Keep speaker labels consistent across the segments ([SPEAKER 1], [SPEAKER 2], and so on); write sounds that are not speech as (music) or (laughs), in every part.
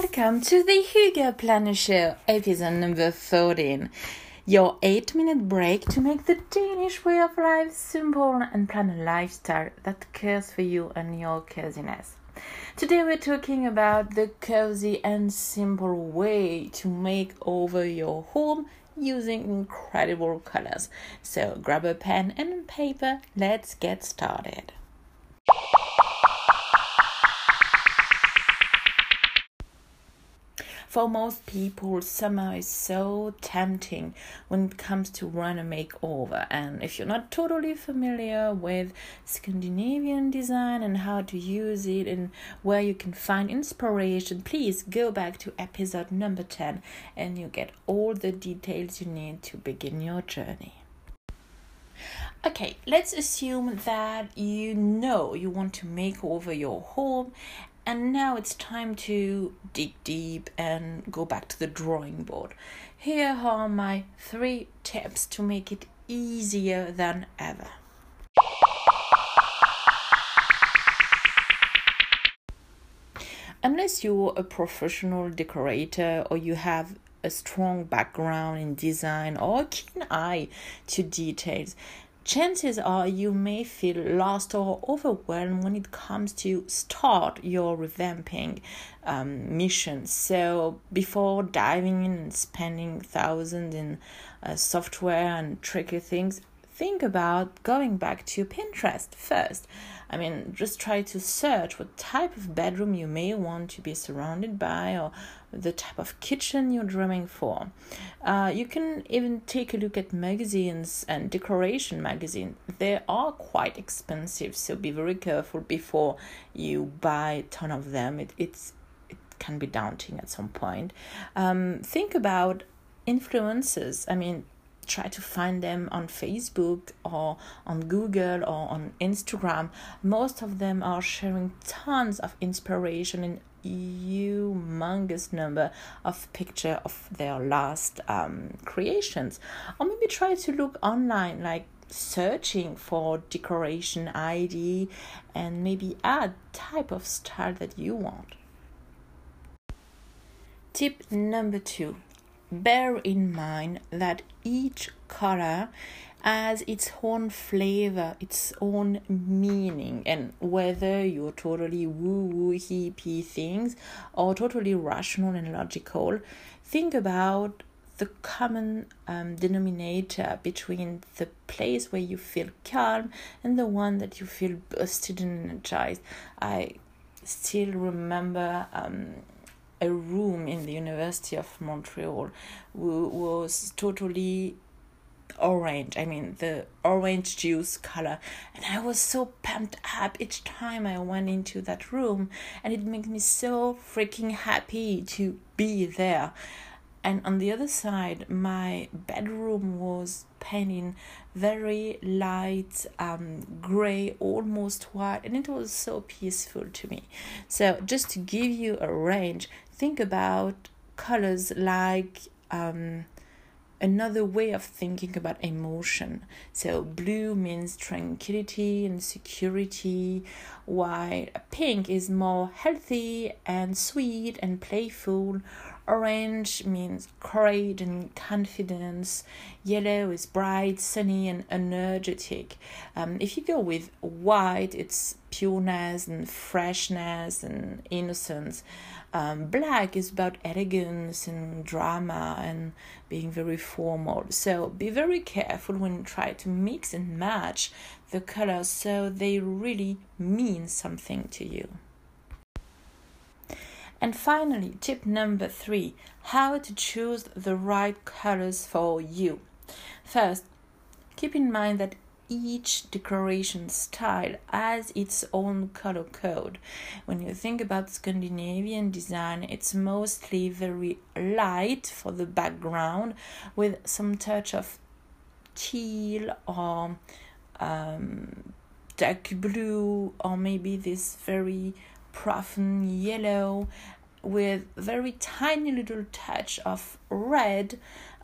[SPEAKER 1] Welcome to the Hygge Planner Show, episode number 14. Your 8 minute break to make the Danish way of life simple and plan a lifestyle that cares for you and your coziness. Today we're talking about the cozy and simple way to make over your home using incredible colors. So grab a pen and paper, let's get started. For most people, summer is so tempting when it comes to run a makeover. And if you're not totally familiar with Scandinavian design and how to use it and where you can find inspiration, please go back to episode number 10 and you get all the details you need to begin your journey. Okay, let's assume that you know you want to make over your home and now it's time to dig deep and go back to the drawing board. Here are my three tips to make it easier than ever. Unless you're a professional decorator or you have a strong background in design or a keen eye to details, chances are you may feel lost or overwhelmed when it comes to start your revamping um, mission. So before diving in and spending thousands in uh, software and tricky things, think about going back to Pinterest first. I mean, just try to search what type of bedroom you may want to be surrounded by or the type of kitchen you're dreaming for. Uh, you can even take a look at magazines and decoration magazines. They are quite expensive, so be very careful before you buy a ton of them. It, it's it can be daunting at some point. Um, think about influences. I mean, try to find them on Facebook or on Google or on Instagram. Most of them are sharing tons of inspiration and humongous number of picture of their last um, creations. Or maybe try to look online like searching for decoration id and maybe add type of style that you want. Tip number two bear in mind that each color has its own flavor, its own meaning, and whether you're totally woo woo hippie things or totally rational and logical, think about the common um, denominator between the place where you feel calm and the one that you feel busted and energized. I still remember um, a room in the University of Montreal was totally orange i mean the orange juice color. And i was so pumped up each time i went into that room and it made me so freaking happy to be there. And on the other side my bedroom was painted very light um, gray almost white and it was so peaceful to me. So just to give you a range think about colors like um, another way of thinking about emotion. So, blue means tranquility and security, while pink is more healthy and sweet and playful. Orange means courage and confidence. Yellow is bright, sunny, and energetic. Um, if you go with white, it's pureness and freshness and innocence. Um, black is about elegance and drama and being very formal. So be very careful when you try to mix and match the colors so they really mean something to you. And finally, tip number three how to choose the right colors for you. First, keep in mind that each decoration style has its own color code. When you think about Scandinavian design, it's mostly very light for the background with some touch of teal or um, dark blue or maybe this very profound yellow with very tiny little touch of red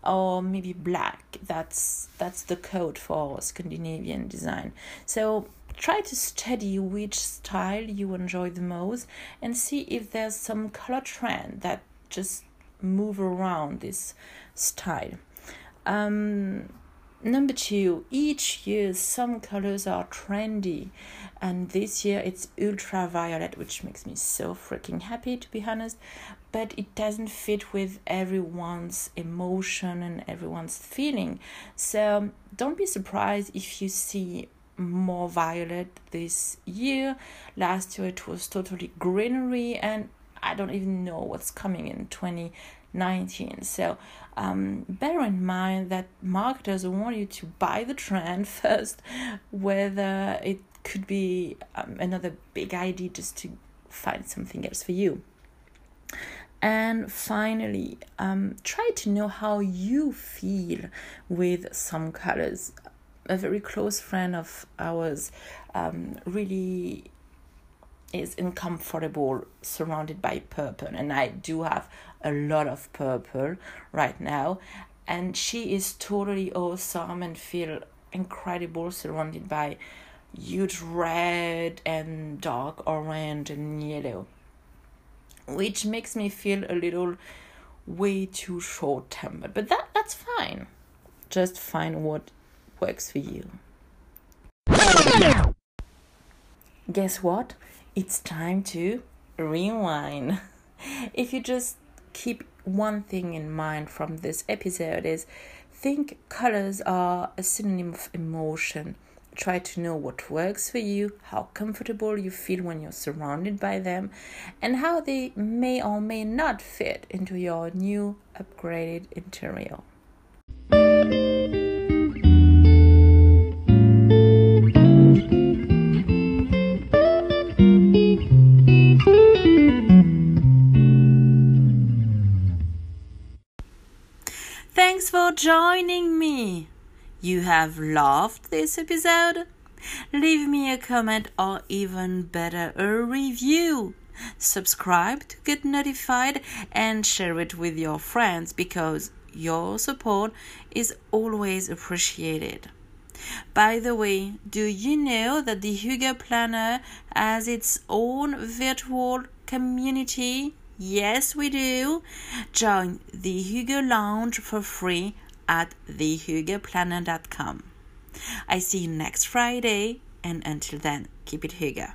[SPEAKER 1] or maybe black that's that's the code for scandinavian design so try to study which style you enjoy the most and see if there's some color trend that just move around this style. Um, number two, each year some colors are trendy, and this year it's ultraviolet, which makes me so freaking happy to be honest. But it doesn't fit with everyone's emotion and everyone's feeling. So don't be surprised if you see more violet this year. Last year it was totally greenery, and I don't even know what's coming in 2019. So um, bear in mind that marketers want you to buy the trend (laughs) first, whether it could be um, another big idea just to find something else for you. And finally, um, try to know how you feel with some colors a very close friend of ours um, really is uncomfortable surrounded by purple and i do have a lot of purple right now and she is totally awesome and feel incredible surrounded by huge red and dark orange and yellow which makes me feel a little way too short tempered but that that's fine just find what works for you. Guess what? It's time to rewind. (laughs) If you just keep one thing in mind from this episode is think colors are a synonym of emotion. Try to know what works for you, how comfortable you feel when you're surrounded by them, and how they may or may not fit into your new upgraded interior. Joining me. You have loved this episode? Leave me a comment or even better, a review. Subscribe to get notified and share it with your friends because your support is always appreciated. By the way, do you know that the Hygge Planner has its own virtual community? Yes, we do. Join the Hygge Lounge for free at thehyggeplanner.com. I see you next Friday, and until then, keep it Hygge.